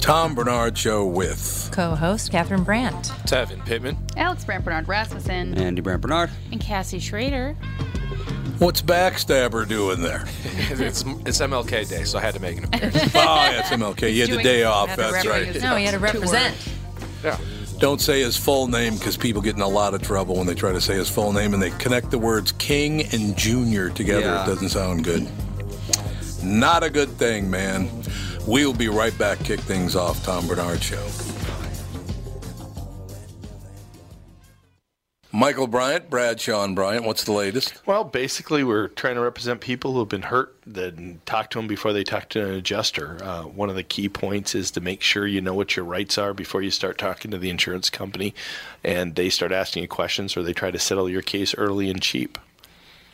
Tom Barnard Show with co-host Catherine Brandt, Tevin Pittman, Alex Brandt Barnard Rasmussen, Andy Brandt Barnard, and Cassie Schrader. What's Backstabber doing there? it's, it's MLK Day, so I had to make an appearance. oh, yeah, it's MLK. You had the day off. That's right. No, he had to represent. Yeah. Don't say his full name because people get in a lot of trouble when they try to say his full name and they connect the words King and Junior together. Yeah. It doesn't sound good. Not a good thing, man. We'll be right back. Kick things off. Tom Barnard Show. Michael Bryant, Bradshaw Bryant. What's the latest? Well, basically, we're trying to represent people who have been hurt, then talk to them before they talk to an adjuster. Uh, one of the key points is to make sure you know what your rights are before you start talking to the insurance company and they start asking you questions or they try to settle your case early and cheap.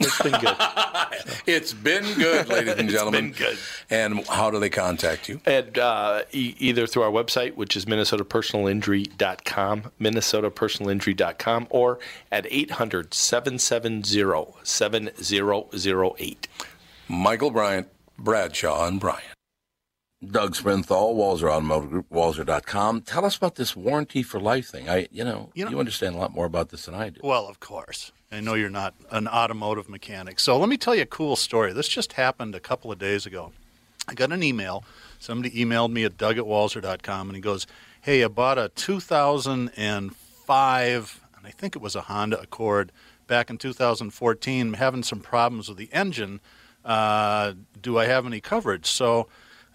It's been good. It's been good, ladies and It's gentlemen. been good. And how do they contact you? And uh, e- either through our website, which is minnesotapersonalinjury.com, minnesotapersonalinjury.com, or at 800-770-7008. Michael Bryant, Bradshaw, and Bryant. Doug Sprinthal, Walser Automotive Group, Walser.com. Tell us about this warranty for life thing. I, you know, you, You understand a lot more about this than I do. Well, of course. I know you're not an automotive mechanic. So let me tell you a cool story. This just happened a couple of days ago. I got an email. Somebody emailed me at doug at walser.com and he goes, Hey, I bought a 2005, and I think it was a Honda Accord back in 2014, I'm having some problems with the engine. Uh, do I have any coverage? So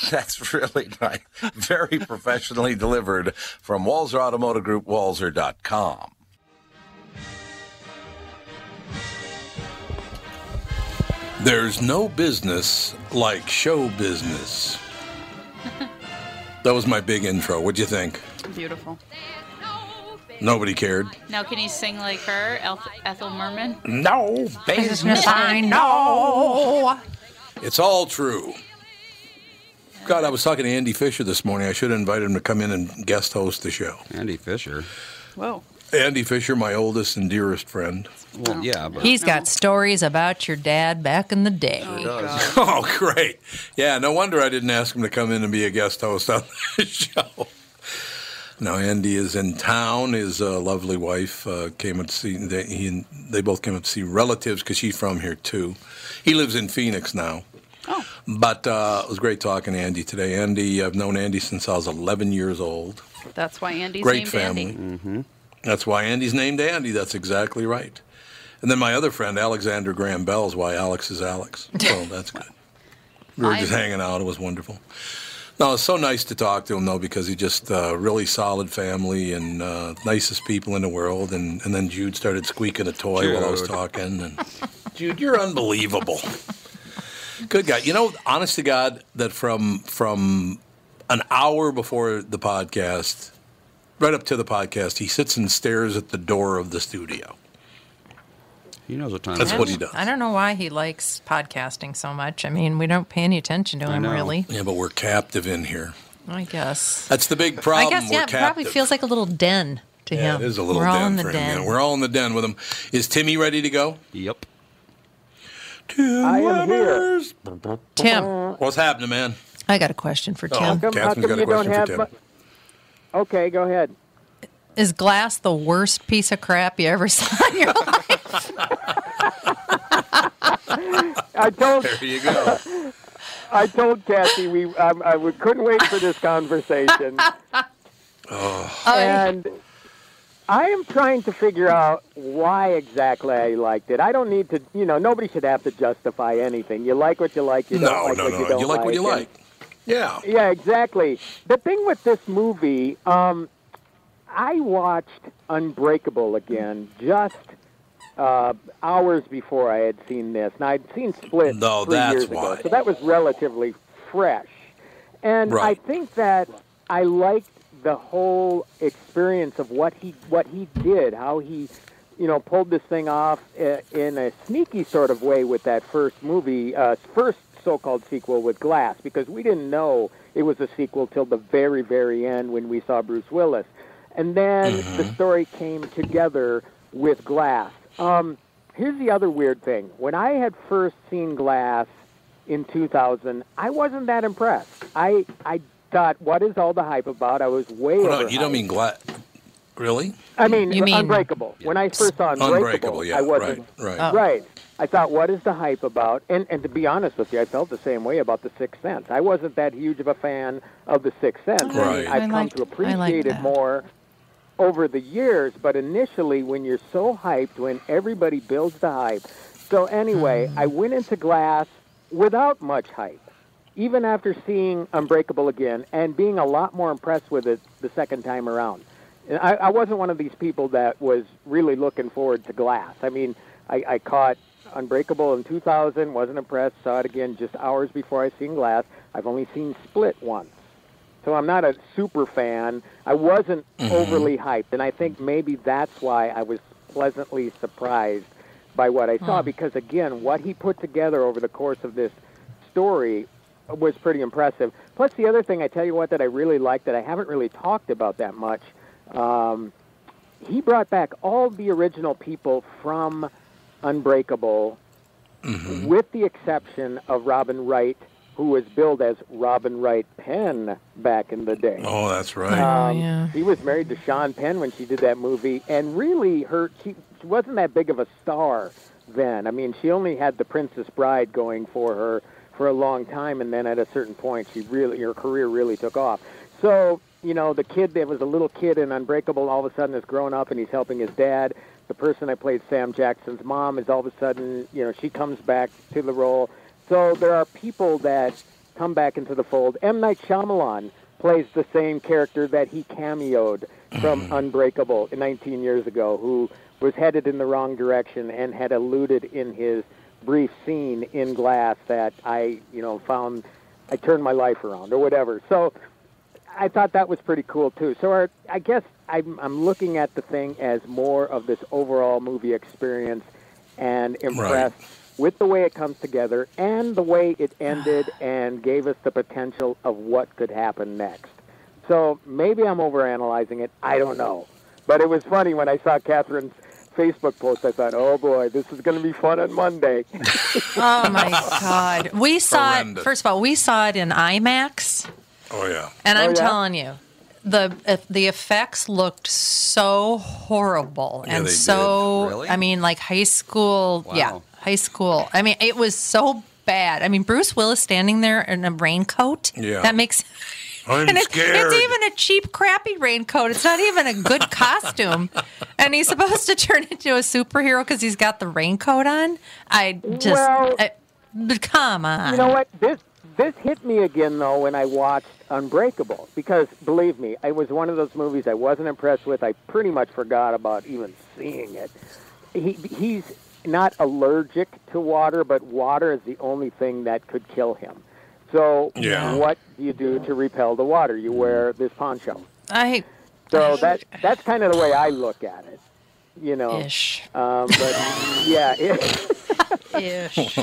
That's really nice. Very professionally delivered from Walser Automotive Group, Walser.com. There's no business like show business. that was my big intro. What'd you think? Beautiful. Nobody cared. Now, can he sing like her, Eth- Ethel Merman? No Business I know. It's all true. God, I was talking to Andy Fisher this morning. I should have invited him to come in and guest host the show. Andy Fisher. Whoa. Andy Fisher, my oldest and dearest friend. Well, yeah, but He's got stories about your dad back in the day. Oh, great. Yeah, no wonder I didn't ask him to come in and be a guest host on the show. Now Andy is in town. His uh, lovely wife uh, came up to see. They, he and, they both came up to see relatives because she's from here too. He lives in Phoenix now. But uh, it was great talking to Andy today. Andy, I've known Andy since I was 11 years old. That's why Andy's Great named family. Andy. That's why Andy's named Andy. That's exactly right. And then my other friend, Alexander Graham Bell, is why Alex is Alex. So that's good. We were just hanging out. It was wonderful. No, it's so nice to talk to him, though, because he's just uh, really solid family and uh, nicest people in the world. And, and then Jude started squeaking a toy while I was talking. And Jude, you're unbelievable. Good guy. You know, honest to God, that from from an hour before the podcast, right up to the podcast, he sits and stares at the door of the studio. he knows what time That's it what is. he does. I don't know why he likes podcasting so much. I mean, we don't pay any attention to I him know. really. Yeah, but we're captive in here. I guess. That's the big problem. I guess we're yeah, it captive. probably feels like a little den to yeah, him. it is a little We're den all in the for him. den. yeah. We're all in the den with him. Is Timmy ready to go? Yep. Tim I am here. Tim, What's happening, man? I got a question for Oh. Tim. Come- how Catherine's come got a you don't question for have Tim. mu- Okay, go ahead. Is glass the worst piece of crap you ever saw in your life? I told There you go. I told Kathy we um, I we couldn't wait for this conversation, oh. and I am trying to figure out why exactly I liked it. I don't need to, you know, nobody should have to justify anything. You like what you like. You don't no, like no, what no. you don't You like what you like. Yeah. Yeah, exactly. The thing with this movie, um, I watched Unbreakable again just uh, hours before I had seen this, and I'd seen Split No, three that's years ago, so that was relatively fresh. And Right. I think that I liked the whole experience of what he what he did, how he, you know, pulled this thing off uh, in a sneaky sort of way with that first movie, uh, first so-called sequel with Glass, because we didn't know it was a sequel till the very, very end when we saw Bruce Willis, and then Mm-hmm. the story came together with Glass. Um, here's the other weird thing: when I had first seen Glass in 2000, I wasn't that impressed. I I thought, what is all the hype about? I was way Hold over. on, you don't mean glad? Really? I mean, You mean- Unbreakable. When I first saw Unbreakable, Unbreakable. Yeah. I wasn't right. Right. Oh. right. I thought, what is the hype about? And and to be honest with you, I felt the same way about the Sixth Sense. I wasn't that huge of a fan of the Sixth Sense. Right. I've I come liked- to appreciate it more over the years. But initially, when you're so hyped, when everybody builds the hype. So anyway, Hmm. I went into Glass without much hype. Even after seeing Unbreakable again and being a lot more impressed with it the second time around. And I, I wasn't one of these people that was really looking forward to Glass. I mean, I, I caught Unbreakable in 2000, wasn't impressed, saw it again just hours before I seen Glass. I've only seen Split once. So I'm not a super fan. I wasn't mm-hmm. overly hyped, and I think maybe that's why I was pleasantly surprised by what I saw hmm. because again, what he put together over the course of this story was pretty impressive. Plus, the other thing I tell you what that I really liked that I haven't really talked about that much, um, he brought back all the original people from Unbreakable, with the exception of Robin Wright, who was billed as Robin Wright Penn back in the day. Oh, that's right. Um, yeah. She was married to Sean Penn when she did that movie, and really, her she, she wasn't that big of a star then. I mean, she only had The Princess Bride going for her for a long time, and then at a certain point, she really her career really took off. So, you know, the kid that was a little kid in Unbreakable all of a sudden is grown up and he's helping his dad. The person that played Sam Jackson's mom is all of a sudden, you know, she comes back to the role. So there are people that come back into the fold. M. Night Shyamalan plays the same character that he cameoed from mm-hmm. Unbreakable 19 years ago, who was headed in the wrong direction and had eluded in his brief scene in Glass that I, you know, found I turned my life around or whatever. So I thought that was pretty cool too. So our, I guess I'm, I'm looking at the thing as more of this overall movie experience and impressed with the way it comes together and the way it ended and gave us the potential of what could happen next. So maybe I'm overanalyzing it. I don't know. But it was funny when I saw Catherine's Facebook post. I thought, oh boy, this is going to be fun on Monday. Oh my God. We saw it, first of all, we saw it in IMAX. Oh yeah. And Oh, I'm yeah? telling you, the the effects looked so horrible Yeah, and they did. so Really? I mean like high school yeah high school I mean it was so bad I mean Bruce Willis standing there in a raincoat Yeah. that makes I'm and it- scared. it's even a cheap crappy raincoat it's not even a good costume and he's supposed to turn into a superhero because he's got the raincoat on I just Well- I, come on You know what? This this hit me again though when I watched Unbreakable because believe me, it was one of those movies I wasn't impressed with. I pretty much forgot about even seeing it. He he's not allergic to water, but water is the only thing that could kill him. So Yeah. what do you do to repel the water? You wear this poncho. I So that that's kind of the way I look at it. You know. ish Um, but yeah, it, ish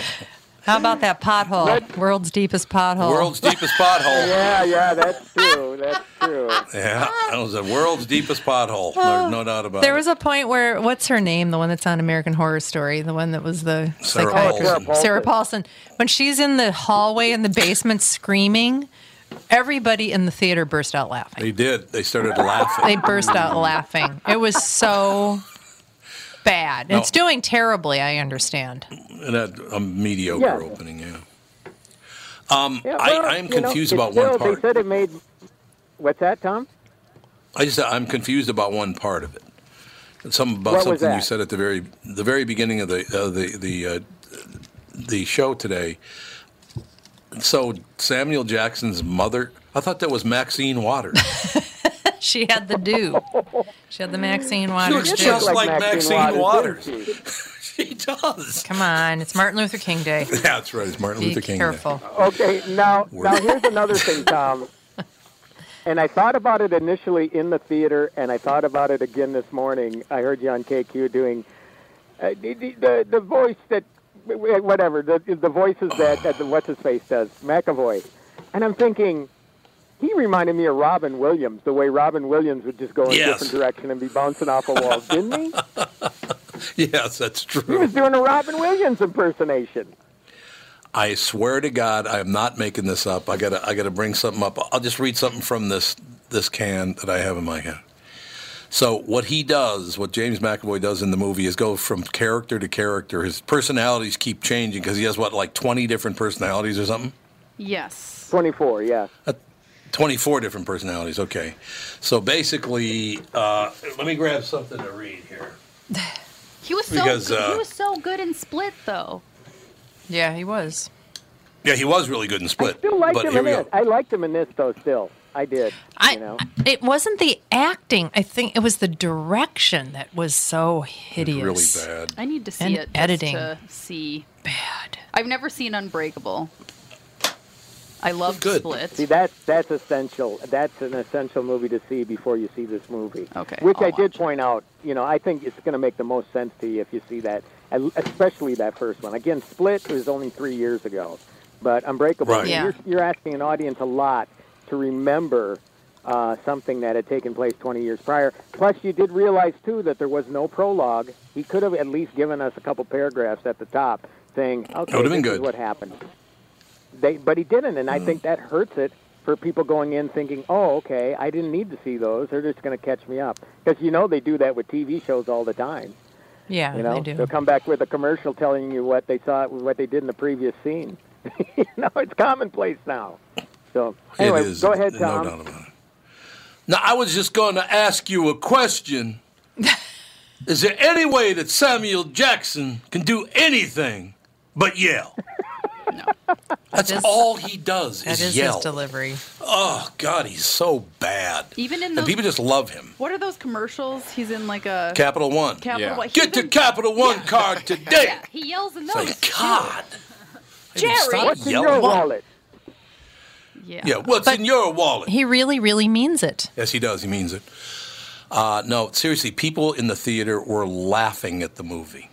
how about that pothole world's deepest pothole World's deepest pothole. yeah, yeah, that's true. That's true. Yeah, that was the world's deepest pothole. There's no doubt about There it. There was a point where what's her name? The one that's on American Horror Story, the one that was the Sarah psychiatrist, oh, Paulson. Sarah Paulson. When she's in the hallway in the basement screaming, everybody in the theater burst out laughing. They did. They started laughing. They burst out laughing. It was so bad. No. It's doing terribly. I understand. And that a mediocre Yeah. opening. Yeah. Um, Yeah, I, well, I am you know, confused about still, one part. They said it made. What's that, Tom? I just I'm confused about one part of it. Some about What something you said at the very the very beginning of the uh, the the uh, the show today. So Samuel Jackson's mother, I thought that was Maxine Waters. She had the do. She had the Maxine Waters looks do. just like Maxine Waters. didn't she? she does. Come on, it's Martin Luther King Day. That's right. It's Martin Be Luther King. Day. careful. Okay, now Word. now here's another thing, Tom. And I thought about it initially in the theater, and I thought about it again this morning. I heard you on KQ doing uh, the, the the voice that whatever the the voices that, that the, what's his face does McAvoy, and I'm thinking. He reminded me of Robin Williams, the way Robin Williams would just go in a different direction and be bouncing off of walls, didn't he? Yes, that's true. He was doing a Robin Williams impersonation. I swear to God, I am not making this up. I gotta, I gotta bring something up. I'll just read something from this this can that I have in my hand. So what he does, what James McAvoy does in the movie, is go from character to character. His personalities keep changing because he has what, like twenty different personalities or something. Yes. 24, yeah. 24 different personalities. Okay. So basically, uh, let me grab something to read here. He was so Because, good. uh, he was so good in Split though. Yeah, he was. Yeah, he was really good in Split. I Split. still liked but him here in we this. go. I liked him in this, though, still. I did. I, you know? it wasn't the acting. I think it was the direction that was so hideous Really hideous. bad. I need to see And it just editing. to see. Bad. I've never seen Unbreakable. I love good. Split. See, that's that's essential. That's an essential movie to see before you see this movie. Okay, Which I'll I did watch it. point out. You know, I think it's going to make the most sense to you if you see that, especially that first one. Again, Split was only three years ago, but Unbreakable. Right. Yeah. You're, you're asking an audience a lot to remember uh, something that had taken place 20 years prior. Plus, you did realize too that there was no prologue. He could have at least given us a couple paragraphs at the top saying, "Okay, would've been this is what happened." They, but he didn't, and I Mm. think that hurts it for people going in thinking, "Oh, okay, I didn't need to see those. They're just going to catch me up." Because you know they do that with TV shows all the time. Yeah, You know, they do. they'll come back with a commercial telling you what they saw, what they did in the previous scene. you know, it's commonplace now. So anyway, it is. go ahead, no Tom. doubt about it. Now, I was just going to ask you a question. is there any way that Samuel Jackson can do anything but yell? That's That is- all he does That is is yell. his delivery. oh God, he's so bad. Even in and those, people just love him. what are those commercials? He's in like a Capital One. Capital Yeah. One. He's Get the Capital One card today. Yeah, he yells in It's those. like too. God. I mean, stop What's in yelling. your wallet? Yeah. Yeah, what's But- in your wallet? He really, really means it. Yes, he does. He means it. Uh, no, seriously, people in the theater were laughing at the movie.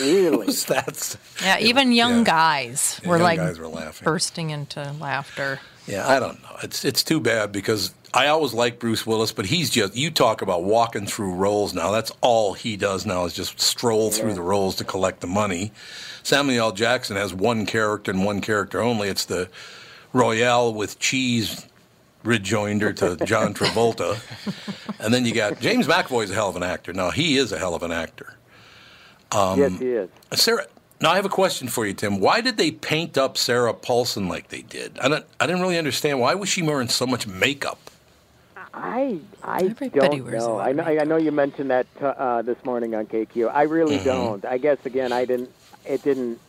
Really? That's Yeah, even young yeah. guys Yeah, were young like guys were laughing. bursting into laughter. Yeah, I don't know. It's it's too bad because I always like Bruce Willis, but he's just you talk about walking through roles now. That's all he does now is just stroll through the roles to collect the money. Samuel L. Jackson has one character and one character only. It's the Royale with cheese rejoinder to John Travolta. and then you got James McAvoy is a hell of an actor. Now he is a hell of an actor. Um, yes, he is. Sarah, now I have a question for you, Tim. Why did they paint up Sarah Paulson like they did? I don't. I didn't really understand. Why was she wearing so much makeup? I I Everybody don't wears a know. lot I know. I know you mentioned that uh, this morning on KQ. I really Mm-hmm. don't. I guess again, I didn't. It didn't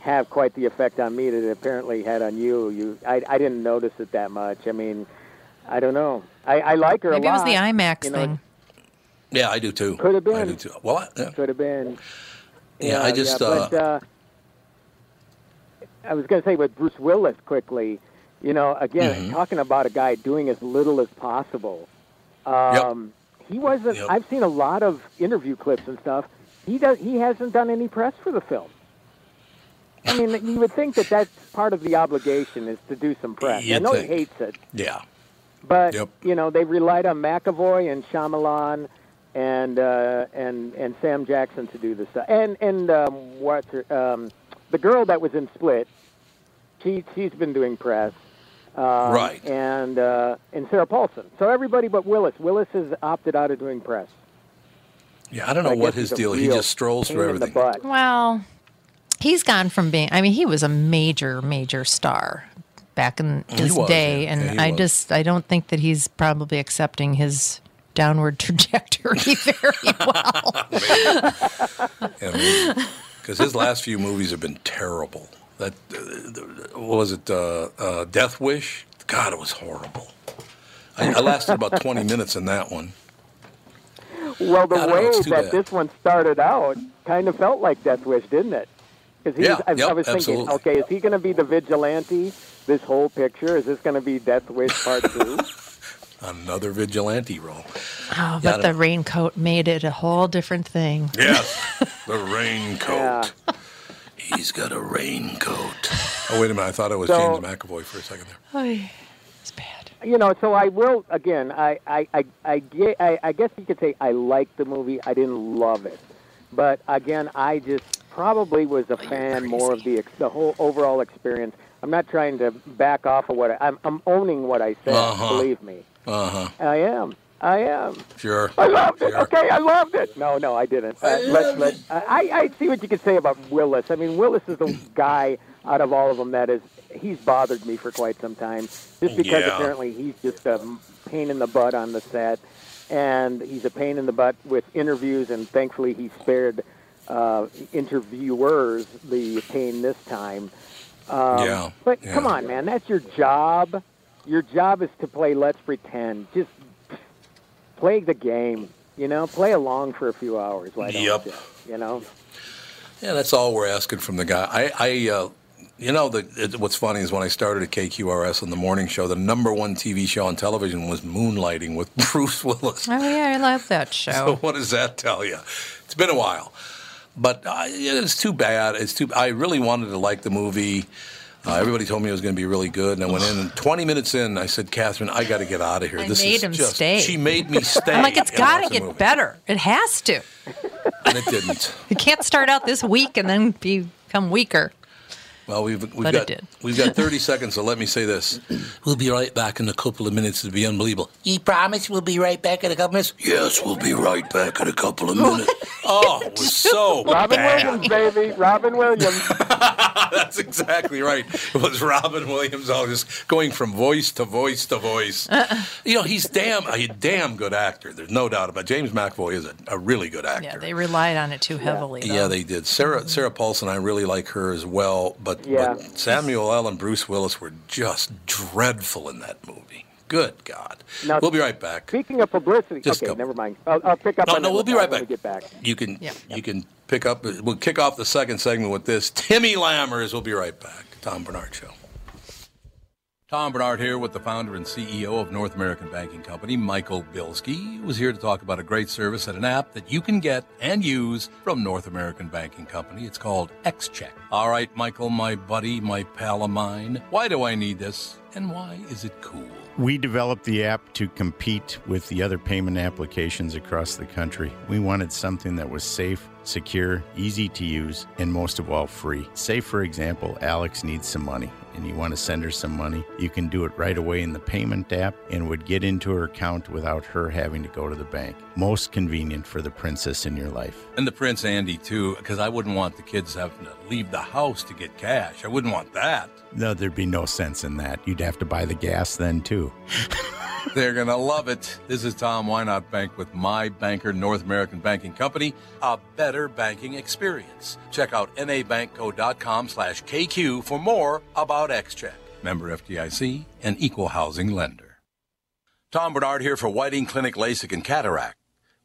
have quite the effect on me that it apparently had on you. You, I, I didn't notice it that much. I mean, I don't know. I, I like her Maybe a it was the IMAX you know, thing. Yeah, I do too. Could have been. I do too. Well, I, yeah. Could have been. Yeah, I just, Yeah, but, uh, I was going to say with Bruce Willis quickly. You know, again, Mm-hmm. talking about a guy doing as little as possible. Um, He wasn't. Yep. I've seen a lot of interview clips and stuff. He does. He hasn't done any press for the film. I mean, you would think that that's part of the obligation is to do some press. I You'd know think. he hates it, yeah. but Yep. you know they relied on McAvoy and Shyamalan and uh, and and Sam Jackson to do the stuff. And and um, what's her, um, the girl that was in Split? She she's been doing press. Um, Right. And uh, and Sarah Paulson. So everybody but Willis. Willis has opted out of doing press. Yeah, I don't know I what his he's a deal. He just strolls through in the everything. Well, he's gone from being. I mean, he was a major, major star back in his was, day, yeah. and Yeah, I was. just I don't think that he's probably accepting his downward trajectory very well. Because his last few movies have been terrible. That uh, what was it? Uh, uh, Death Wish. God, it was horrible. I, I lasted about twenty minutes in that one. Well, the I don't know, way that bad. this one started out kind of felt like Death Wish, didn't it? Because Yeah, I, I was thinking, absolutely. okay, is he going to be the vigilante? This whole picture is this going to be Death Wish Part Two? Another vigilante role. Oh, but the raincoat made it a whole different thing. Yes, the raincoat. Yeah. He's got a raincoat. Oh wait a minute! I thought it was So- James McAvoy for a second there. Oy, it's bad. you know, so I will again. I I I I, I I guess you could say I liked the movie. I didn't love it, but again, I just probably was a fan more of the ex- the whole overall experience. I'm not trying to back off of what I, I'm. I'm owning what I said. Uh-huh. Believe me, Uh huh. I am. I am. Sure. I loved it. Sure. Okay, I loved it. No, no, I didn't. Uh, let, let, I, I see what you could say about Willis. I mean, Willis is the guy out of all of them that is. He's bothered me for quite some time, just because Yeah. apparently he's just a pain in the butt on the set, and he's a pain in the butt with interviews. And thankfully, he spared uh, interviewers the pain this time. Um, Yeah, But yeah. come on, man, that's your job. Your job is to play Let's Pretend. Just play the game. You know, play along for a few hours. Why don't Yep. you? You know. Yeah, that's all we're asking from the guy. I, I uh, you know, the, it, what's funny is when I started at KQRS on the morning show, the number one TV show on television was Moonlighting with Bruce Willis. Oh yeah, I love that So show. what does that tell you? It's been a while, but uh, it's too bad. It's too. I really wanted to like the movie. Uh, everybody told me it was going to be really good, and I went in. And 20 minutes in, I said, "Catherine, I got to get out of here." I this made is him just, stay. She made me stay. I'm like, it's got to get better. It has to. and it didn't. You can't start out this weak and then become weaker. Well, we've we've But it got did. we've got 30 seconds, so let me say this: we'll be right back in a couple of minutes. It'll be unbelievable. You promise we'll be right back in a couple of minutes? Yes, we'll be right back in a couple of minutes. Oh, it was so Robin bad. Williams, baby. Robin Williams. That's exactly right. It was Robin Williams, all just going from voice to voice to voice. Uh-uh. You know, he's damn a damn good actor. There's no doubt about. it. James McAvoy is a, a really good actor. Yeah, they relied on it too heavily. though. Yeah, they did. Sarah Sarah Paulson, I really like her as well. But, Yeah. but Samuel L. and Bruce Willis were just dreadful in that movie. Good God. Now- we'll be right back. Speaking of publicity, Just okay, go. never mind. I'll, I'll pick up No, on no, we'll be right back. we get back. You can Yeah. you can pick up. We'll kick off the second segment with this. Timmy Lammers. We'll be right back. Tom Barnard Show. Tom Barnard here with the founder and CEO of North American Banking Company, Michael Bilski, who is here to talk about a great service and an app that you can get and use from North American Banking Company. It's called XCheck. All right, Michael, my buddy, my pal of mine, why do I need this and why is it cool? We developed the app to compete with the other payment applications across the country. We wanted something that was safe, secure, easy to use, and most of all, free. Say, for example, Alex needs some money and you want to send her some money. You can do it right away in the payment app and would get into her account without her having to go to the bank. Most convenient for the princess in your life. And the Prince Andy, too, because I wouldn't want the kids having to leave the house to get cash. I wouldn't want that. No, there'd be no sense in that. You'd have to buy the gas then, too. They're going to love it. This is Tom Why Not Bank with My Banker North American Banking Company, a better banking experience. Check out nabankco.com slash KQ for more about XCheck. Member FDIC and equal housing lender. Tom Barnard here for Whiting Clinic LASIK and Cataract.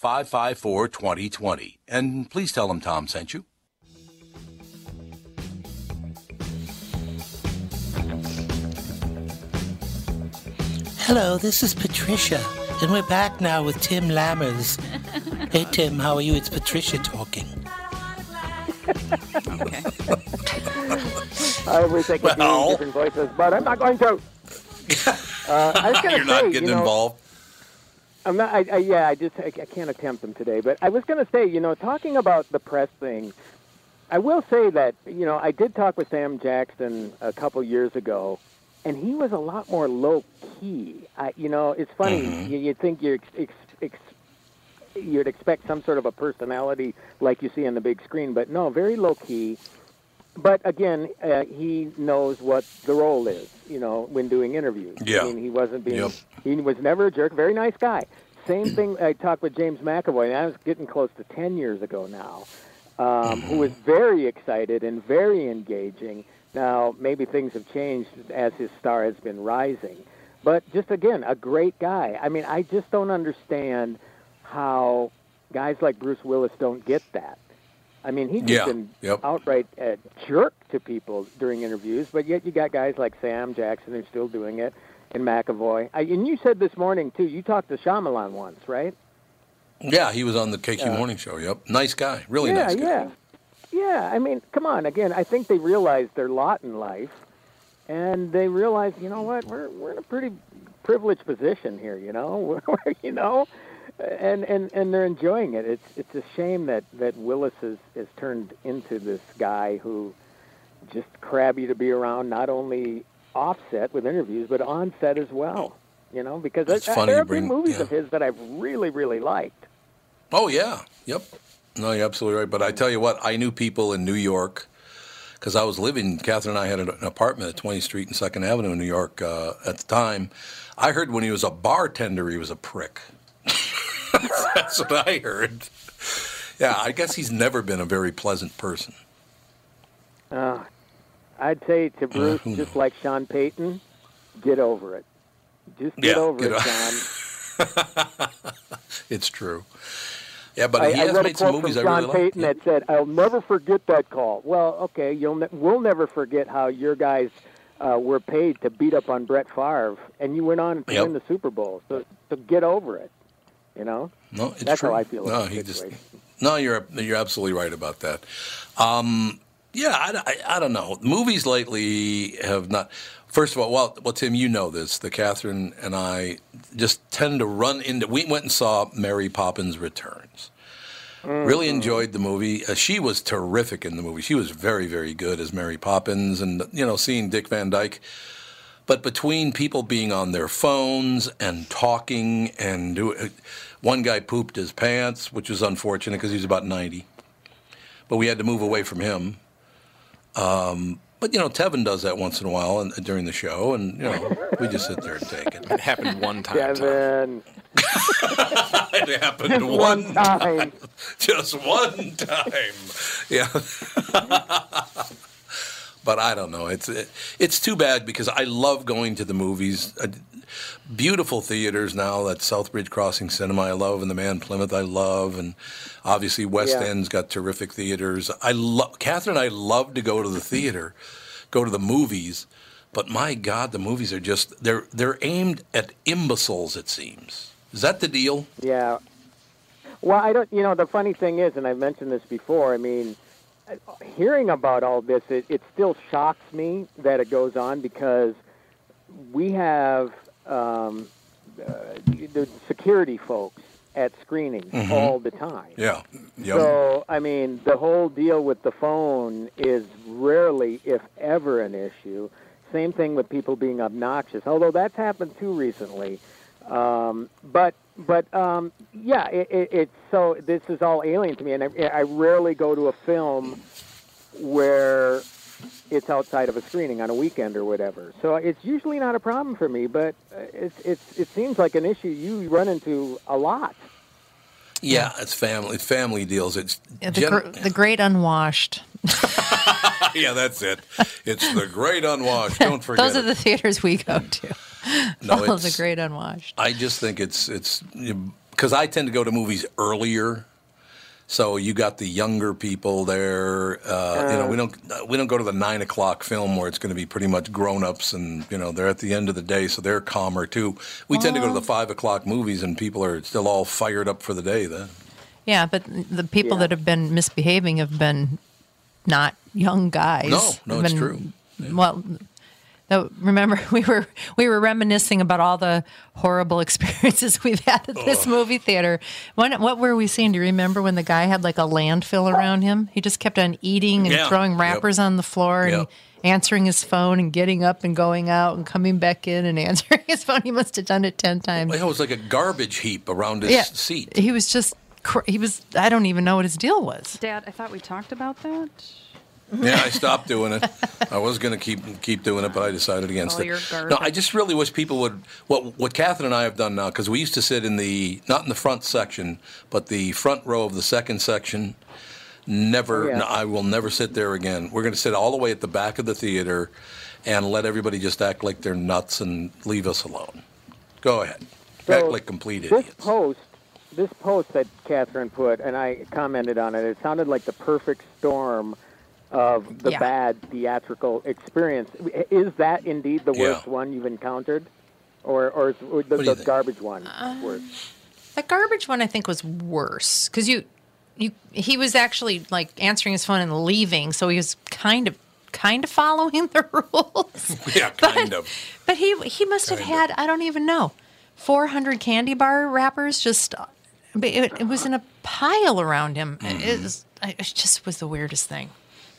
554 2020. And please tell them Tom sent you. Hello, this is Patricia, and we're back now with Tim Lammers. hey, Tim, how are you? It's Patricia talking. Okay. I was thinking Well. doing different voices, but I'm not going to. Uh, I was going You're say, not getting you know, involved. I'm not. I, I, yeah, I just I, I can't attempt them today. But I was going to say, you know, talking about the press thing, I will say that you know I did talk with Sam Jackson a couple years ago, and he was a lot more low key. I, you know, it's funny. Mm-hmm. You, you'd think you ex, ex, ex, you'd expect some sort of a personality like you see on the big screen, but no, very low key. But again, uh, he knows what the role is. You know, when doing interviews. Yeah. I mean, he wasn't being. Yep. He was never a jerk. Very nice guy. Same thing. I talked with James McAvoy, and I was getting close to ten years ago now. Um, Who was very excited and very engaging. Now, maybe things have changed as his star has been rising. But just again, a great guy. I mean, I just don't understand how guys like Bruce Willis don't get that. I mean, he's just Yeah, been yep. outright a jerk to people during interviews, but yet you got guys like Sam Jackson who's still doing it, and McAvoy. I, and you said this morning too. You talked to Shyamalan once, right? Yeah, he was on the KQ uh, Morning Show. Yep. Nice guy. Really yeah, nice guy. yeah, yeah. I mean, come on. Again, I think they realized their lot in life, and they realized, you know what, we're we're in a pretty privileged position here. You know, you know, and and and they're enjoying it. It's it's a shame that that Willis has has turned into this guy who just crabby to be around, not only offset with interviews, but on set as well. You know, because It's I, funny there have been movies yeah. of his that I've really really liked. Oh yeah, yep. No, you're absolutely right. But I tell you what, I knew people in New York because I was living. Catherine and I had an an apartment at 20th Street and Second Avenue in New York uh, at the time. I heard when he was a bartender, he was a prick. That's what I heard. Yeah, I guess he's never been a very pleasant person. Uh, I'd say to Bruce, who just like Sean Payton, get over it. Just get Yeah, over get it, o- Sean. It's true. Yeah, but I, he has read made a some movies from I Sean really like. Payton that said, "I'll never forget that call." Well, okay, you'll ne- we'll never forget how your guys uh, were paid to beat up on Brett Favre, and you went on to Yep. win the Super Bowl. So, so get over it. You know, No, it's that's true. how I feel. No, about he just no. You're you're absolutely right about that. Um, yeah, I, I, I don't know. Movies lately have not. First of all, well, well, Tim, you know this. The Catherine and I just tend to run into. We went and saw Mary Poppins Returns, Really enjoyed the movie. Uh, she was terrific in the movie. She was very, very good as Mary Poppins, and you know, seeing Dick Van Dyke. But between people being on their phones and talking and do, uh, one guy pooped his pants, which was unfortunate because he was about ninety. But we had to move away from him. Um, but you know, Tevin does that once in a while and, during the show, and you know, we just sit there and take it. It happened one time. Kevin. it happened Just one, one time. time. Just one time. Yeah. but I don't know. It's it, it's too bad because I love going to the movies. Beautiful theaters now. That Southbridge Crossing Cinema I love, and the Man Plymouth I love, and obviously West Yeah. End's got terrific theaters. I love Catherine. and I love to go to the theater, go to the movies. But my God, the movies are just they're they're aimed at imbeciles. It seems. Is that the deal? Yeah. Well, I don't. You know, the funny thing is, and I've mentioned this before. I mean, hearing about all this, it, it still shocks me that it goes on because we have um, uh, the security folks at screenings Mhm. all the time. Yeah. Yep. So, I mean, the whole deal with the phone is rarely, if ever, an issue. Same thing with people being obnoxious, although that's happened too recently. Um, but, but um, yeah, it, it, it's so. This is all alien to me, and I, I rarely go to a film where it's outside of a screening on a weekend or whatever. So it's usually not a problem for me, but uh, it's, it's, it seems like an issue you run into a lot. Yeah, it's family family deals. It's Yeah, the, gen- gr- the great unwashed. yeah, that's it. It's the great unwashed. Don't forget. Those are it. the theaters we go to. No, All of the great unwashed. I just think it's it's because I tend to go to movies earlier. So you got the younger people there. Uh, you know, we don't we don't go to the nine o'clock film where it's going to be pretty much grown ups, and you know they're at the end of the day, so they're calmer too. We tend to go to the five o'clock movies, and people are still all fired up for the day. Then Yeah, but the people that have been misbehaving have been not young guys. No, no, Have it's been- Well, though, remember we were we were reminiscing about all the horrible experiences we've had at this movie theater. When, what were we seeing? Do you remember when the guy had like a landfill around him? He just kept on eating and Yeah, throwing yep. wrappers on the floor and Yep. answering his phone and getting up and going out and coming back in and answering his phone. He must have done it ten times. it was like a garbage heap around his Yeah. seat. He was just he was I don't even know what his deal was. Dad, I thought we talked about that. Yeah, I stopped doing it. I was going to keep keep doing it, but I decided against All it. No. I just really wish people would what what Catherine and I have done now because we used to sit in the not in the front section, but the front row of the second section. Never, Oh, yeah. no, I will never sit there again. We're going to sit all the way at the back of the theater, and let everybody just act like they're nuts and leave us alone. Go ahead, act like complete this idiots. post, this post that Catherine put, and I commented on it. It sounded like the perfect storm of the Yeah. bad theatrical experience. Is that indeed the Yeah. worst one you've encountered, or or is or the, do you the think? garbage one worse? The garbage one I think was worse because you, you he was actually like answering his phone and leaving, so he was kind of kind of following the rules. yeah, kind of. But he he must have had I don't even know, four hundred candy bar wrappers just. It, it was in a pile around him. Mm-hmm. It, was, it just was the weirdest thing.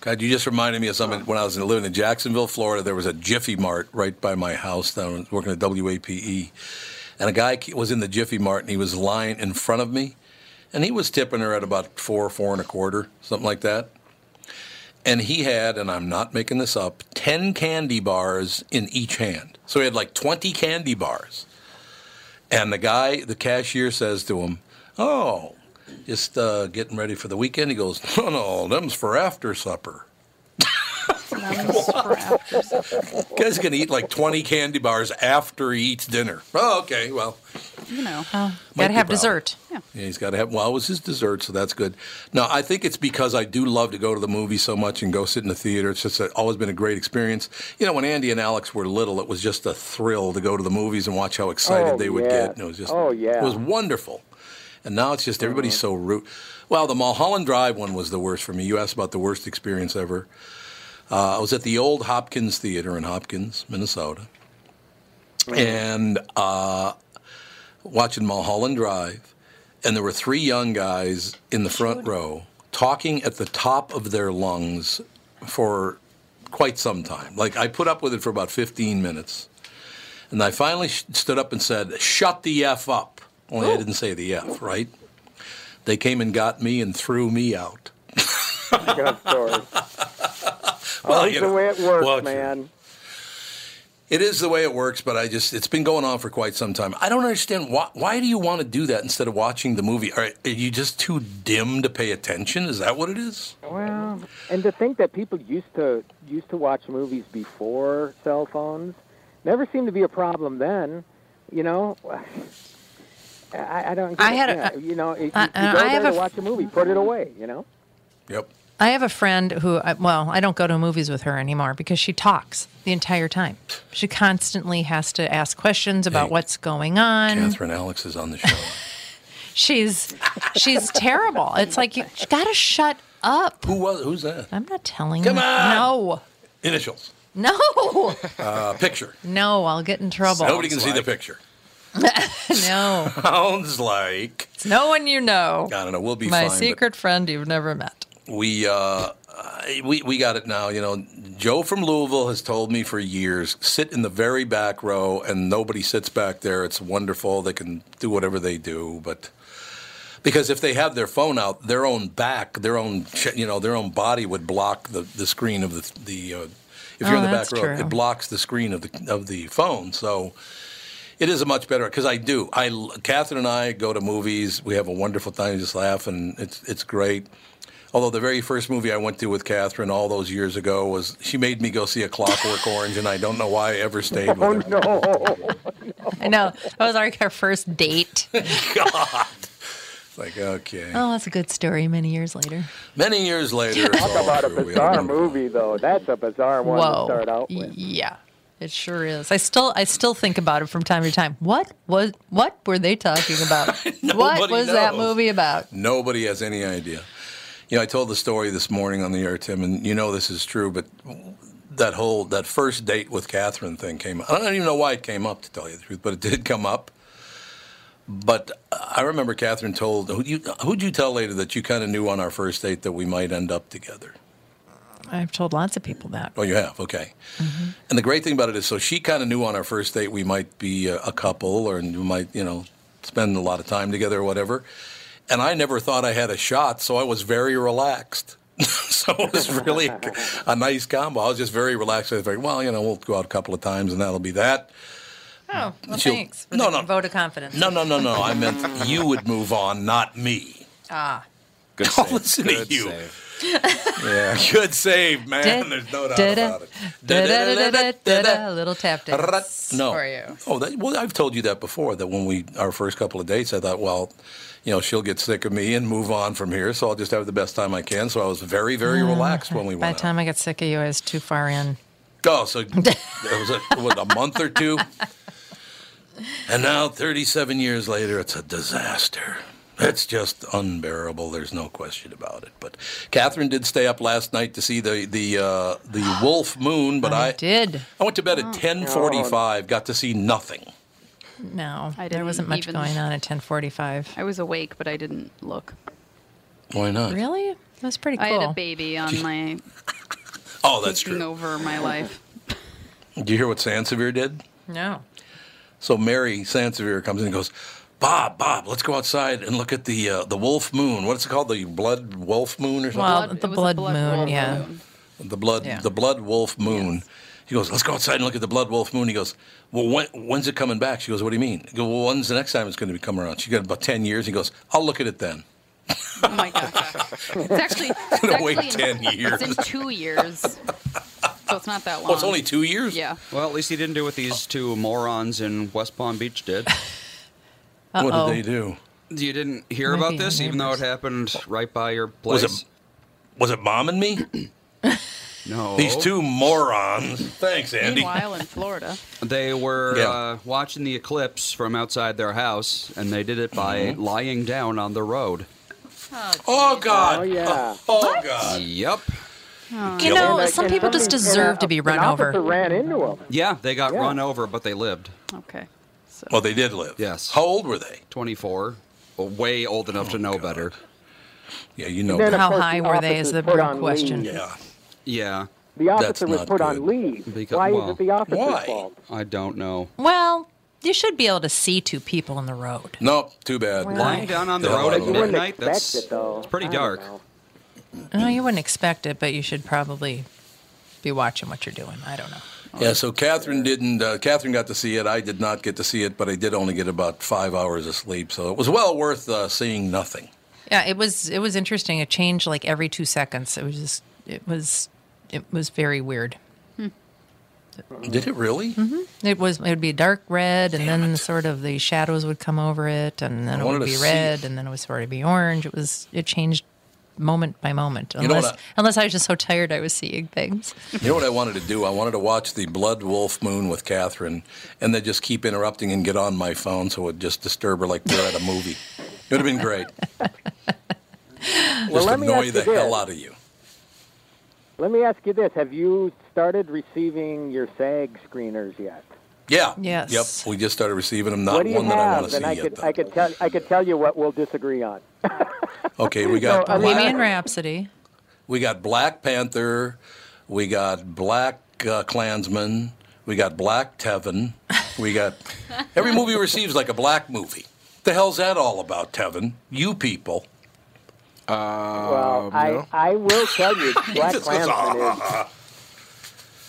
God, you just reminded me of something. When I was living in Jacksonville, Florida, there was a Jiffy Mart right by my house. Down working at WAPE, and a guy was in the Jiffy Mart, and he was lying in front of me, and he was tipping her at about four, four and a quarter, something like that. And he had, and I'm not making this up, ten candy bars in each hand. So he had like twenty candy bars. And the guy, the cashier, says to him, "Oh." Just uh, getting ready for the weekend. He goes, no, no, them's for after supper. Guy's gonna eat like twenty candy bars after he eats dinner. Oh, okay. Well, You know. Might Got to have problem. dessert. yeah, he's got to have. Well, it was his dessert, so that's good. No, I think it's because I do love to go to the movie so much and go sit in the theater. It's just a, always been a great experience. You know, when Andy and Alex were little, it was just a thrill to go to the movies and watch how excited Oh, they would yeah. get. And it was just, Oh, yeah. it was wonderful. And now it's just everybody's so rude. Well, the Mulholland Drive one was the worst for me. You asked about the worst experience ever. Uh, I was at the old Hopkins Theater in Hopkins, Minnesota, and uh, watching Mulholland Drive, and there were three young guys in the front row talking at the top of their lungs for quite some time. Like I put up with it for about 15 minutes, and I finally sh- stood up and said, "Shut the f up." Only I didn't say the f, right? They came and got me and threw me out. Good story. Well, oh, you it's know, the way it works, well, man. It is the way it works, but I just it's been going on for quite some time. I don't understand why why do you want to do that instead of watching the movie? Are, are you just too dim to pay attention? Is that what it is? Well, and to think that people used to used to watch movies before cell phones never seemed to be a problem then. You know, I, I don't. Get I it. had a- yeah, you know, if uh, you, uh, I- you I go there have to watch a movie, put it away. You know. Yep. I have a friend who, uh, well, I don't go to movies with her anymore because she talks the entire time. She constantly has to ask questions about Hey, what's going on. Catherine Alex is on the show. She's she's terrible. It's like you got to shut up. Who was? Who's that? I'm not telling Come you. on! No, Initials. no, Uh, picture. no. I'll get in trouble. Nobody can see the picture. no, Sounds like it's no one you know. I don't know. We'll be My fine. secret friend you've never met. We uh, we we got it now. You know, Joe from Louisville has told me for years, sit in the very back row, and nobody sits back there. It's wonderful. They can do whatever they do, but because if they have their phone out, their own back, their own you know, their own body would block the, the screen of the the. Uh, if you're Oh, in the back row, true. it blocks the screen of the of the phone. So. It is a much better because I do. I Catherine and I go to movies. We have a wonderful time, We just laugh, and it's it's great. Although the very first movie I went to with Catherine all those years ago was she made me go see a Clockwork Orange, and I don't know why I ever stayed with Oh her. no! Oh, I know that was our, our first date. God, it's like okay. Oh, that's a good story. Many years later. Many years later, it's Talk about a true. We bizarre movie, though. That's a bizarre one Whoa. to start out with. Yeah. It sure is. I still I still think about it from time to time. What was what were they talking about? what was that movie about? Nobody has any idea. You know, I told the story this morning on the air, Tim, and you know this is true, but that whole that first date with Catherine thing came. up. I don't even know why it came up, to tell you the truth, but it did come up. But I remember Catherine told who you who'd you tell later that you kind of knew on our first date that we might end up together. I've told lots of people that. Oh, you have, okay. And the great thing about it is, so she kind of knew on our first date we might be a, a couple, or we might, you know, spend a lot of time together or whatever. And I never thought I had a shot, so I was very relaxed. so it was really a, a nice combo. I was just very relaxed. I was like, well, you know, we'll go out a couple of times, and that'll be that. Oh, well, She'll- thanks. For no, the no. vote of confidence. No, no, no, no. I meant you would move on, not me. Ah. Good save. listen to Good you. save. Yeah, good save, man. There's no doubt about it. Little tap dance No. for you. Oh, that, well, I've told you that before. That when we our first couple of dates, I thought, well, you know, she'll get sick of me and move on from here, so I'll just have the best time I can. So I was very, very relaxed when we Uh, By went. the time I got sick of you, I was too far in. Oh, so it was a, what, a month or two, and now 37 years later, it's a disaster. It's just unbearable. There's no question about it. But Catherine did stay up last night to see the the uh, the Wolf Moon, but I, I did. I went to bed at 10:45. Got to see nothing. No, I there didn't wasn't much even- going on at 10:45. I was awake, but I didn't look. Why not? Really? That's pretty cool. I had a baby on my Oh, that's true. over my life. Did you hear what Sansevere did? No. So Mary Sansevere comes in and goes, Bob, Bob, let's go outside and look at the uh, the wolf moon. What's it called? The blood wolf moon or something? Well, the it was a blood, blood moon, wolf yeah. moon. the blood yeah. the blood wolf moon. He goes, let's go outside and look at the blood wolf moon. He goes, well, when, when's it coming back? She goes, what do you mean? I go, well, when's the next time it's going to be coming around? She got about ten years. He goes, I'll look at it then. Oh my gosh. It's actually, it's Gonna actually wait in, 10 years. It's in two years. So it's not that long. Oh, it's only two years. Yeah. Well, at least he didn't do what these two morons in West Palm Beach did. What Uh-oh. did they do? You didn't hear Might about this, even though it happened right by your Was place. it was it mom and me? No. These two morons. Thanks, Andy. Meanwhile, in Florida, They were Yeah. uh, watching the eclipse from outside their house, and they did it by Mm-hmm. lying down on the road. Oh God. Oh yeah. Oh God. Yep. You know, some people just deserve and, to be run an over. ran into him. Yeah, they got Yeah. run over, but they lived. okay. So Well, they did live. Yes. How old were they? 24. way old enough Oh, to know better. Yeah, you know. Then, of How course, high the were they is the put real question. leave. Yeah. Yeah, The That's officer was put good. on leave. Because- Why well, is it the officer's why? fault? I don't know. Well, you should be able to see two people in the road. Nope, too bad. Lying down on the Yeah, road at you You midnight, that's it, though. it's pretty dark. No, you wouldn't expect it, but you should probably be watching what you're doing. I don't know. Yeah, so Catherine didn't. Uh, Catherine got to see it. I did not get to see it, but I did only get about five hours of sleep, so it was well worth uh, seeing nothing. Yeah, it was it was interesting. It changed like every two seconds. It was just it was it was very weird. Did it really? It was it would be dark red, and then sort of the shadows would come over it, and then I it would be red, it. and then it would sort of be orange. It was it changed moment by moment. You know Unless what I- unless I was just so tired, I was seeing things. You know what I wanted to do? I wanted to watch the Blood Wolf Moon with Catherine, and then just keep interrupting and get on my phone so it would just disturb her like we're at a movie. It would have been great. Well, just let me annoy ask the this. hell out of you. Let me ask you this: Have you started receiving your SAG screeners yet? Yeah. Yes. Yep. We just started receiving them. Not what do you one that I want have? to and see I yet. could though. I could tell I could tell you what we'll disagree on. Okay, we got No, I mean- Black, Bohemian Rhapsody. we got Black Panther, we got Black uh, Klansman, we got Black Tevin, we got every movie receives like a black movie. The hell's that all about, Tevin? You people. well, Um, I. I will tell you, Black just Klansman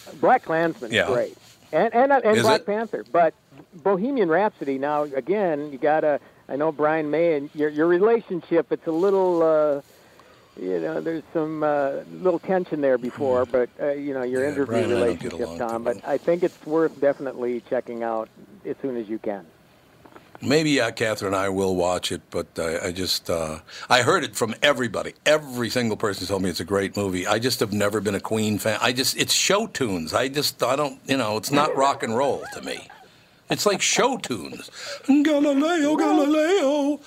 is Black Klansman Yeah. is great, and and and Is Black it? Panther. But Bohemian Rhapsody now again, you gotta. I know Brian May and your your relationship. It's a little. Uh, you know, there's some uh, little tension there before, but uh, you know your Yeah, interview Brian and I don't get relationship, Tom. But I think it's worth definitely checking out as soon as you can. Maybe uh, Catherine and I will watch it, but I, I just uh, I heard it from everybody. Every single person told me it's a great movie. I just have never been a Queen fan. I just it's show tunes. I just I don't you know it's not rock and roll to me. It's like show tunes. Galileo, Galileo.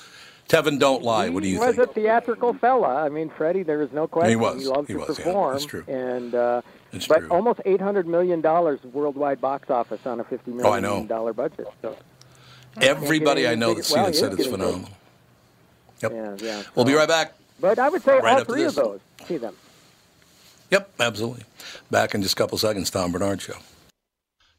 Tevin, don't lie. What do you he was a theatrical fella. I mean, Freddie, there is no question. He was. loves He to was, yeah, perform. that's true. And uh, It's but true. almost eight hundred million dollars worldwide box office on a fifty Oh, million dollar budget. So Everybody I know that's seen well, it said it's is getting phenomenal. Yep. yeah, yeah. We'll be right back. But I would say Right all three of those. See them. Yep, absolutely. Back in just a couple seconds, Tom Barnard Show.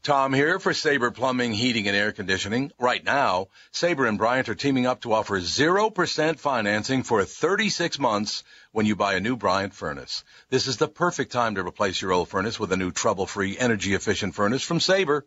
Tom here for Sabre Plumbing, Heating, and Air Conditioning. Right now, Sabre and Bryant are teaming up to offer 0% financing for 36 months when you buy a new Bryant furnace. This is the perfect time to replace your old furnace with a new trouble-free, energy-efficient furnace from Sabre.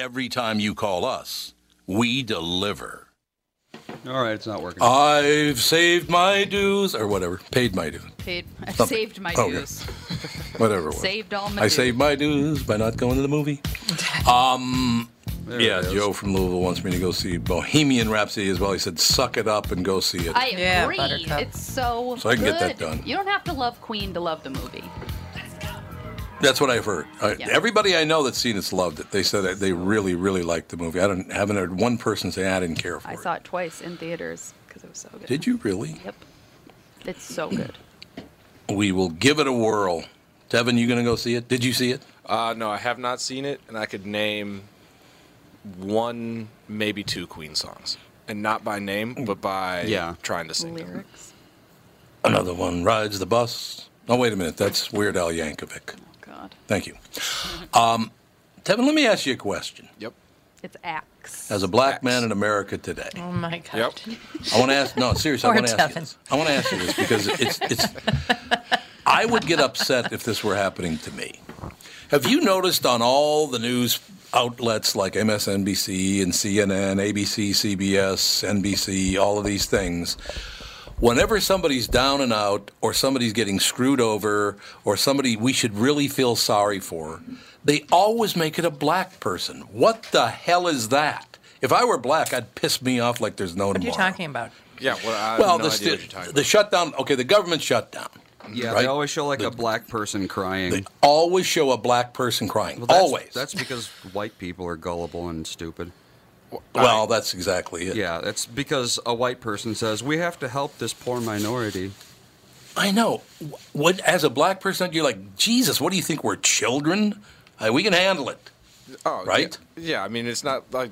Every time you call us, we deliver. All right, it's not working. I've saved my dues, or whatever, paid my dues. Paid. I Something. saved my Okay. dues. Whatever it. Saved all my I dues. saved my dues by not going to the movie. Um, There yeah. Joe from Louisville wants me to go see Bohemian Rhapsody as well. He said, suck it up and go see it. I Yeah, agree. Buttercup. it's so. So I can get that done. You don't have to love Queen to love the movie. That's what I've heard. I, Yeah. Everybody I know that's seen it's loved it. They said that they really, really liked the movie. I don't, haven't heard one person say I didn't care for I it. saw it twice in theaters because it was so good. Did you really? Yep. It's so good. We will give it a whirl. Devin, you going to go see it? Did you see it? Uh, no, I have not seen it, and I could name one, maybe two Queen songs. and not by name, but by Yeah. trying to sing them. Lyrics. Another one rides the bus. Oh, wait a minute. That's Weird Al Yankovic. God. Thank you. Um, Tevin, let me ask you a question. Yep. It's axe. As a black man in America today, Oh my God. Yep. I want to ask. No, seriously, I want to ask you this. I want to ask you this because it's it's. I would get upset if this were happening to me. Have you noticed on all the news outlets like MSNBC and CNN, ABC, CBS, NBC, all of these things? Whenever somebody's down and out, or somebody's getting screwed over, or somebody we should really feel sorry for, they always make it a black person. What the hell is that? If I were black, I'd piss me off like there's no What are you tomorrow. talking about? Yeah. Well, I have Well, no the, idea what you're st- talking the shutdown. Okay, the government shutdown. Yeah, right? they always show like a black person crying. They always show a black person crying. Well, that's, always. That's because white people are gullible and stupid. Well, that's exactly it. Yeah, that's because a white person says we have to help this poor minority. I know. What as a black person, you're like, Jesus, what do you think? We're children. Uh, we can handle it. Oh, Right? Yeah, yeah, I mean, it's not like,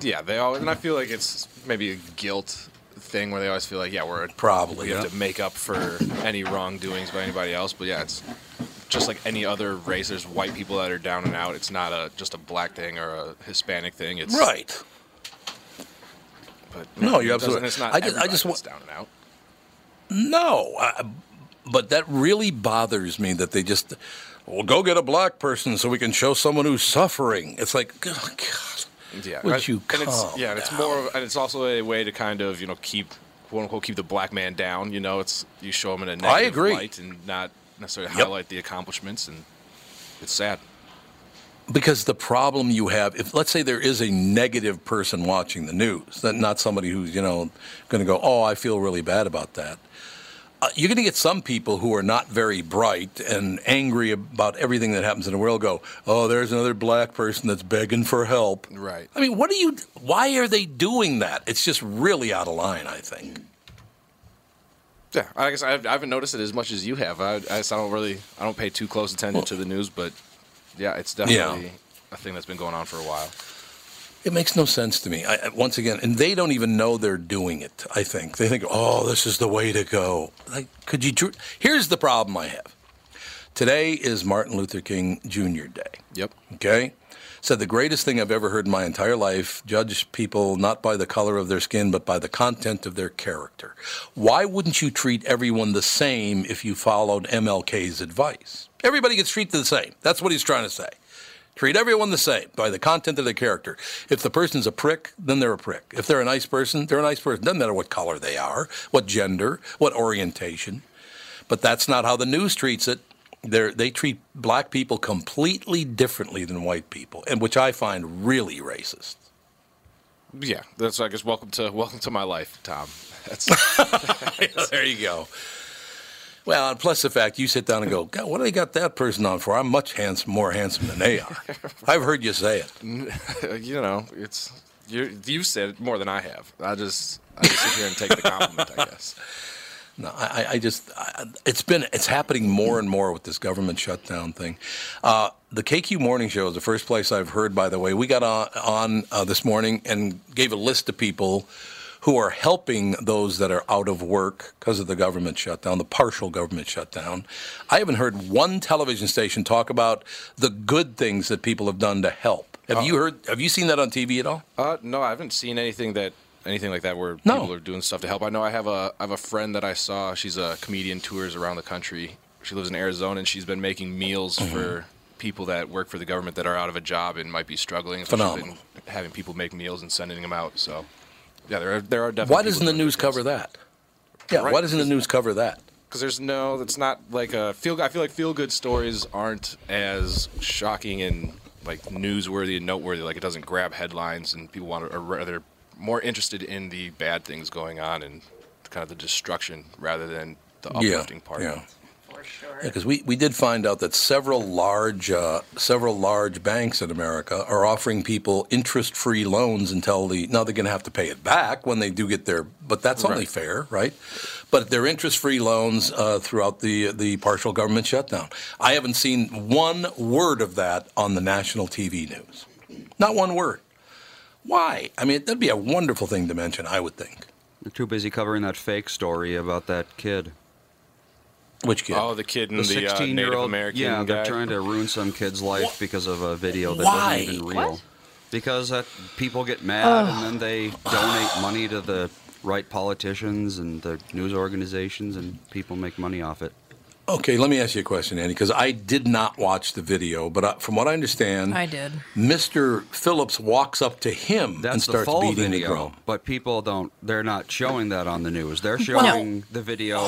yeah, they all, and I feel like it's maybe a guilt thing where they always feel like, yeah, we're Probably, we have yeah. to make up for any wrongdoings by anybody else. But yeah, it's just like any other race. There's white people that are down and out. It's not a just a black thing or a Hispanic thing. It's Right. But No, it you're absolutely- It's not. I just- I just everybody wa- that's down and out. No, I, but that really bothers me that they just, well, go get a black person so we can show someone who's suffering. It's like, oh, God. Yeah, Would you and it's, yeah, and it's more, of, and it's also a way to kind of you know keep quote unquote keep the black man down. You know, it's you show him in a negative I agree. light and not necessarily Yep. highlight the accomplishments, and it's sad. Because the problem you have, if let's say there is a negative person watching the news, that not somebody who's you know going to go, oh, I feel really bad about that. Uh, you're going to get some people who are not very bright and angry about everything that happens in the world. Go, oh, there's another black person that's begging for help. Right. I mean, what are you? Why are they doing that? It's just really out of line. I think. Yeah, I guess I haven't- noticed it as much as you have. I, I, guess I don't really, I don't pay too close attention to the news, but yeah, it's definitely a thing that's been going on for a while. It makes no sense to me. I, once again, and they don't even know they're doing it. I think they think, "Oh, this is the way to go." Like, could you? Tr- Here's the problem I have. Today is Martin Luther King Jr. Day. Yep. Okay. Said the greatest thing I've ever heard in my entire life: judge people not by the color of their skin, but by the content of their character. Why wouldn't you treat everyone the same if you followed MLK's advice? Everybody gets treated the same. That's what he's trying to say. Treat everyone the same by the content of their character. If the person's a prick, then they're a prick. If they're a nice person, they're a nice person. Doesn't matter what color they are, what gender, what orientation. But that's not how the news treats it. They're, they treat black people completely differently than white people, and which I find really racist. Yeah, that's I guess welcome to welcome to my life, Tom. That's there you go. Well, and plus the fact you sit down and go, God, what do they got that person on for? I'm much handsome, more handsome than they are. I've heard you say it. you know, it's you. You said it more than I have. I just I just sit here and take the compliment, I guess. No, I, I just I, it's been it's happening more and more with this government shutdown thing. Uh, the KQ Morning Show is the first place I've heard. By the way, we got on, on uh, this morning and gave a list of people who are helping those that are out of work because of the government shutdown, the partial government shutdown. I haven't heard one television station talk about the good things that people have done to help. Have you heard? Have you seen that on TV at all? Uh, no, I haven't seen anything that anything like that where No. people are doing stuff to help. I know I have a I have a friend that I saw. She's a comedian, tours around the country. She lives in Arizona, and she's been making meals Mm-hmm. for people that work for the government that are out of a job and might be struggling. So she's Phenomenal. been having people make meals and sending them out. So yeah, there are there are definitely. Why doesn't the news cover that? Yeah, Right. why doesn't the news cover that? because there's no it's not like a feel i feel like feel good stories aren't as shocking and like newsworthy and noteworthy like it doesn't grab headlines and people want to are rather more interested in the bad things going on and kind of the destruction rather than the uplifting part Yeah. Because we, we did find out that several large uh, several large banks in America are offering people interest free loans until the now they're going to have to pay it back when they do get their but that's only fair right but they're interest free loans uh, throughout the the partial government shutdown I haven't seen one word of that on the national TV news not one word Why? I mean, that'd be a wonderful thing to mention, I would think. They're too busy covering that fake story about that kid. Which kid? Oh, the kid in the, uh, 16 Native year old. American Yeah, they're trying to ruin some kid's life because of a video that Why? wasn't even real. What? Because that people get mad and then they donate money to the right politicians and the news organizations, and people make money off it. Okay, let me ask you a question, Andy, because I did not watch the video, but uh, from what I understand, I did. Mr. Phillips walks up to him That's and the starts full beating video, the drum. but people don't. They're not showing that on the news. They're showing the video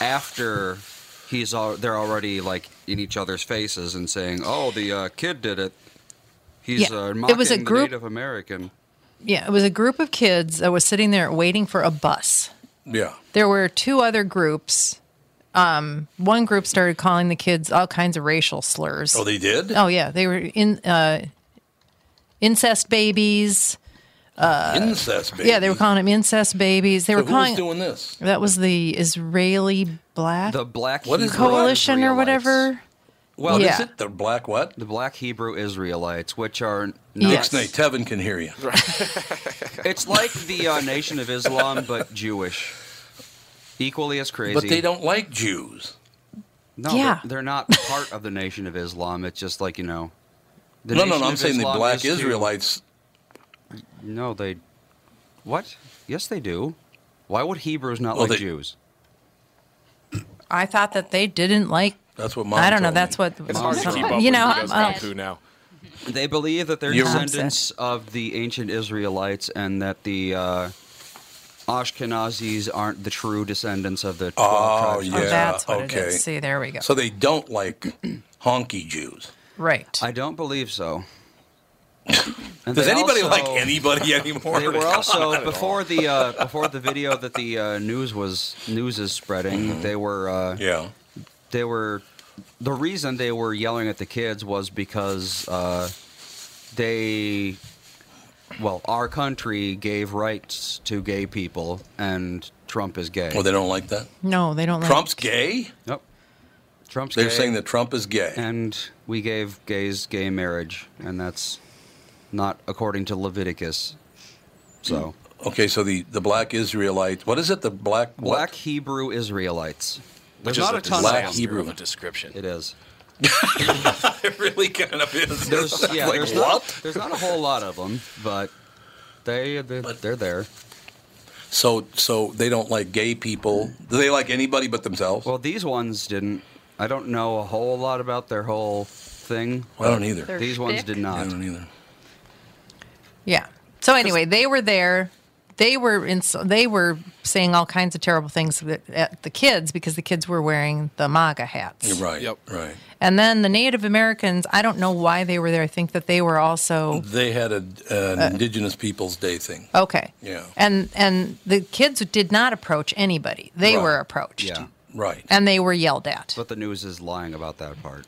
after he's all. They're already like in each other's faces and saying, "Oh, the uh, kid did it. He's Yeah, uh, it was a the group- Native American." Yeah, it was a group of kids that was sitting there waiting for a bus. Yeah. There were two other groups. Um, one group started calling the kids all kinds of racial slurs. Oh, they did? Oh yeah, they were in uh, incest babies. Incest, baby. Yeah, they were calling them incest babies. They So were who calling was doing this? that was the Israeli Black The Black What is Hebrew Coalition or whatever. Well, What is yeah. it? The black what? The Black Hebrew Israelites, which are Yes. Ixnay, Tevin can hear you. It's like the uh, Nation of Islam, but Jewish. Equally as crazy. But they don't like Jews. No, Yeah. they're, they're not part of the Nation of Islam. It's just like you know. The no, no, no. I'm of saying the black is to- Israelites. No, they. What? Yes, they do. Why would Hebrews not Well, like they- Jews? I thought that they didn't like. That's what mom I don't know. told That's what. It's hard to keep up you know. you guys uh, Kung Fu now. They believe that they're You're- descendants of the ancient Israelites and that the uh, Ashkenazis aren't the true descendants of the 12 Oh, tribes. yeah. oh, that's what okay. it is. See, there we go. So they don't like honky Jews. right. I don't believe so. And Does anybody also- like anybody anymore? They were also before the uh, before the video that the uh, news was news is spreading. They were uh. Yeah. they were the reason they were yelling at the kids was because uh, they well our country gave rights to gay people and Trump is gay. Well, they don't like that. no, they don't like. Trump's gay. Yep. Trump's They're gay, saying that Trump is gay. and we gave gays gay marriage, and that's not according to Leviticus. So Okay, so the, the black Israelite, what is it? The black what? black Hebrew Israelites. Which There's is not a a ton black of them. Hebrew. of a description. It is. it really kind of is. There's yeah. like, there's what? not there's not a whole lot of them, but they they're, they're there. So so they don't like gay people. Do they like anybody but themselves? Well, these ones didn't. I don't know a whole lot about their whole thing. I don't either. Their These ones shtick? did I not. don't either. Yeah. So anyway, they were there. They were in, they were saying all kinds of terrible things at- at the kids because the kids were wearing the MAGA hats. Right. Yep. Right. And then the Native Americans, I don't know why they were there. I think that they were also They had a, an uh, Indigenous Peoples Day thing. okay. Yeah. And and the kids did not approach anybody. They Right. were approached. Yeah, Right. And they were yelled at. but the news is lying about that part.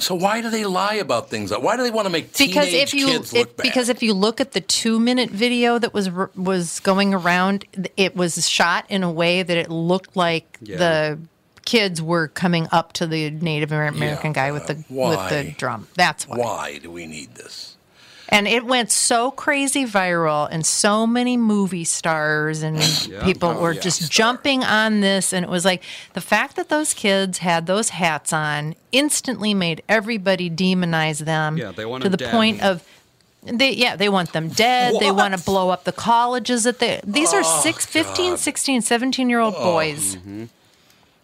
So why do they lie about things? Why do they want to make because teenage if you kids look if, bad? because if you look at the two minute video that was was going around, it was shot in a way that it looked like Yeah. the kids were coming up to the Native American guy with the with the drum. That's why. why do we need this? And it went so crazy viral, and so many movie stars and people Oh, were yeah, just stars. jumping on this. And it was like the fact that those kids had those hats on instantly made everybody demonize them Yeah, they want to them the dead. point of. They, yeah, they want them dead. They want to blow up the colleges that they. These are Oh, six, 15, 16, 17 year old boys mm-hmm.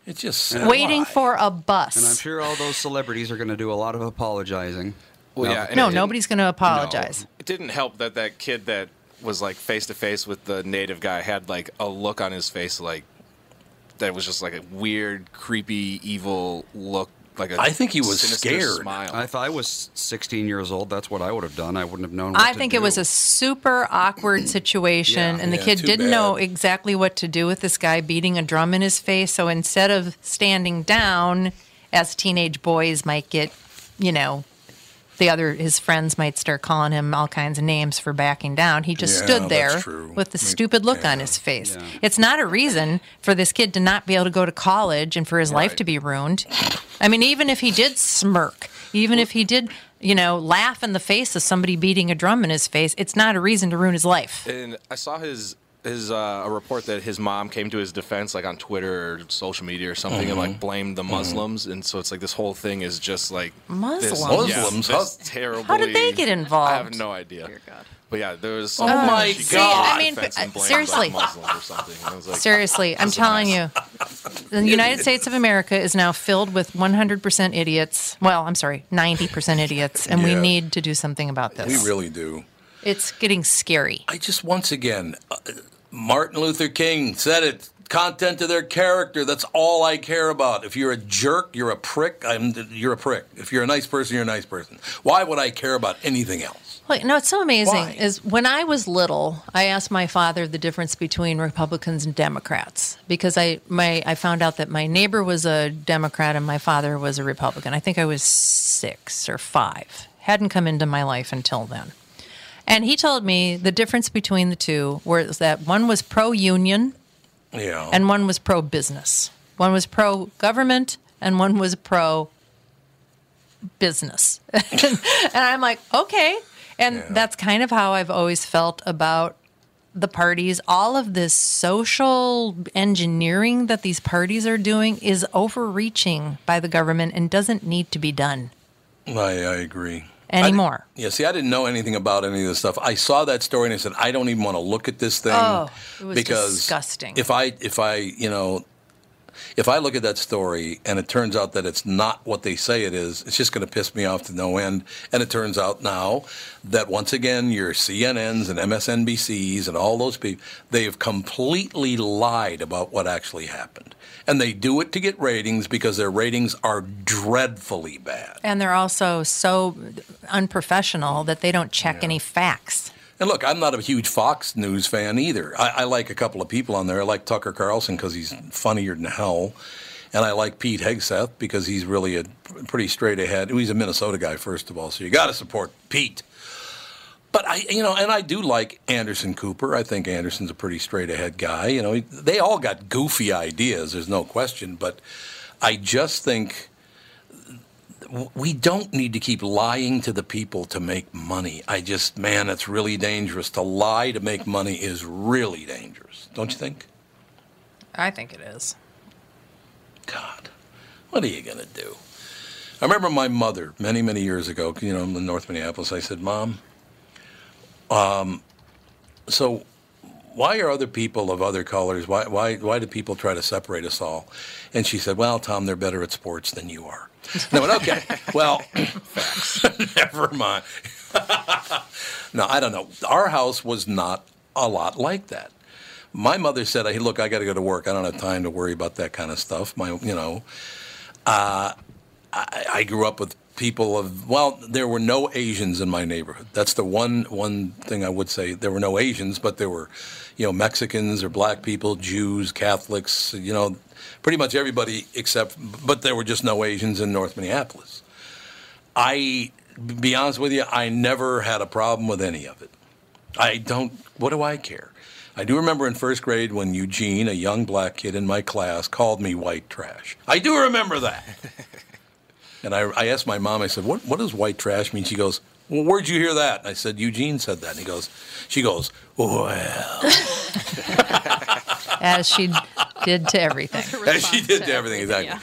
It's just waiting Why? for a bus. And I'm sure all those celebrities are going to do a lot of apologizing. Well, No. yeah, no, nobody's going to apologize. It didn't help that that kid that was like face to face with the native guy had like a look on his face like that was just like a weird, creepy, evil look. Like a I think he was scared. Smile. If I was 16 years old, that's what I would have done. I wouldn't have known. What I to think do. it was a super awkward situation, Yeah. and the Yeah, kid didn't know exactly what to do with this guy beating a drum in his face. So instead of standing down, as teenage boys might get, you know, the other his friends might start calling him all kinds of names for backing down. He just Yeah, stood there with the stupid look on his face. Yeah. It's not a reason for this kid to not be able to go to college and for his life to be ruined. I mean, even if he did smirk, even if he did you know, laugh in the face of somebody beating a drum in his face, it's not a reason to ruin his life. And I saw his his uh, a report that his mom came to his defense like on Twitter or social media or something and like blamed the Muslims and so it's like this whole thing is just like this- Muslims? yeah, Muslims? this How- terribly, How did they get involved? I have no idea. But yeah, there was Oh my she God. came I mean, defense and blamed, seriously. like, Muslims or something. And I was like, Seriously, I'm this is a telling mess. you, the United States of America is now filled with 100% idiots. Well, I'm sorry, 90% idiots, and we need to do something about this. We really do. It's getting scary. I just once again, uh, Martin Luther King said it. Content of their character. That's all I care about. If you're a jerk, you're a prick. I'm. You're a prick. If you're a nice person, you're a nice person. Why would I care about anything else? Well, no, it's so amazing. Why? Is when I was little, I asked my father the difference between Republicans and Democrats because I my I found out that my neighbor was a Democrat and my father was a Republican. I think I was six or five. Hadn't come into my life until then. And he told me the difference between the two was that one was pro union Yeah. and one was pro business. One was pro government and one was pro business. and I'm like, okay. And that's kind of how I've always felt about the parties. All of this social engineering that these parties are doing is overreaching by the government and doesn't need to be done I, I agree. Anymore. Yeah, see, I didn't know anything about any of this stuff. I saw that story and I said, I don't even want to look at this thing. Oh, it was because disgusting. If I, if I, you know, if I look at that story and it turns out that it's not what they say it is, it's just going to piss me off to no end. And it turns out now that once again, your CNNs and MSNBCs and all those people, they have completely lied about what actually happened. And they do it to get ratings because their ratings are dreadfully bad. And they're also so unprofessional that they don't check any facts. And look, I'm not a huge Fox News fan either. I, I like a couple of people on there. I like Tucker Carlson because he's funnier than hell. And I like Pete Hegseth because he's really a pretty straight ahead. He's a Minnesota guy, first of all, so you got to support Pete. But I, you know, and I do like Anderson Cooper. I think Anderson's a pretty straight ahead guy. You know, they all got goofy ideas. There's no question. But I just think we don't need to keep lying to the people to make money. I just, man, it's really dangerous. To lie to make money is really dangerous. Don't you think? I think it is. God, what are you going to do? I remember my mother many, many years ago, you know, in North Minneapolis. I said, Mom, um, so why are other people of other colors, why, why, why do people try to separate us all? And she said, Well, Tom, they're better at sports than you are. And I went, Okay, well, never mind. no, I don't know. Our house was not a lot like that. My mother said, "Hey, look, I got to go to work. I don't have time to worry about that kind of stuff." My, you know, uh, I, I grew up with people of well, there were no Asians in my neighborhood. That's the one one thing I would say. There were no Asians, but there were, you know, Mexicans or black people, Jews, Catholics. You know, pretty much everybody except. But there were just no Asians in North Minneapolis. I, be honest with you, I never had a problem with any of it. I don't. What do I care? I do remember in first grade when Eugene, a young black kid in my class, called me white trash. I do remember that. and I, I asked my mom. I said, "What what does white trash mean?" She goes, "Well, where'd you hear that?" And I said, "Eugene said that." And he goes, "She goes, well." As she did to everything. As she did to everything, exactly.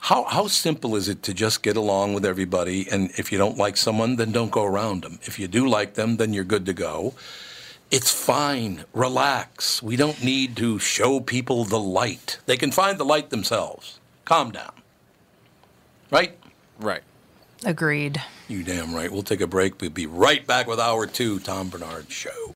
How, how simple is it to just get along with everybody? And if you don't like someone, then don't go around them. If you do like them, then you're good to go. It's fine. Relax. We don't need to show people the light. They can find the light themselves. Calm down. Right? Right. Agreed. You damn right. We'll take a break. We'll be right back with hour two, Tom Barnard Show.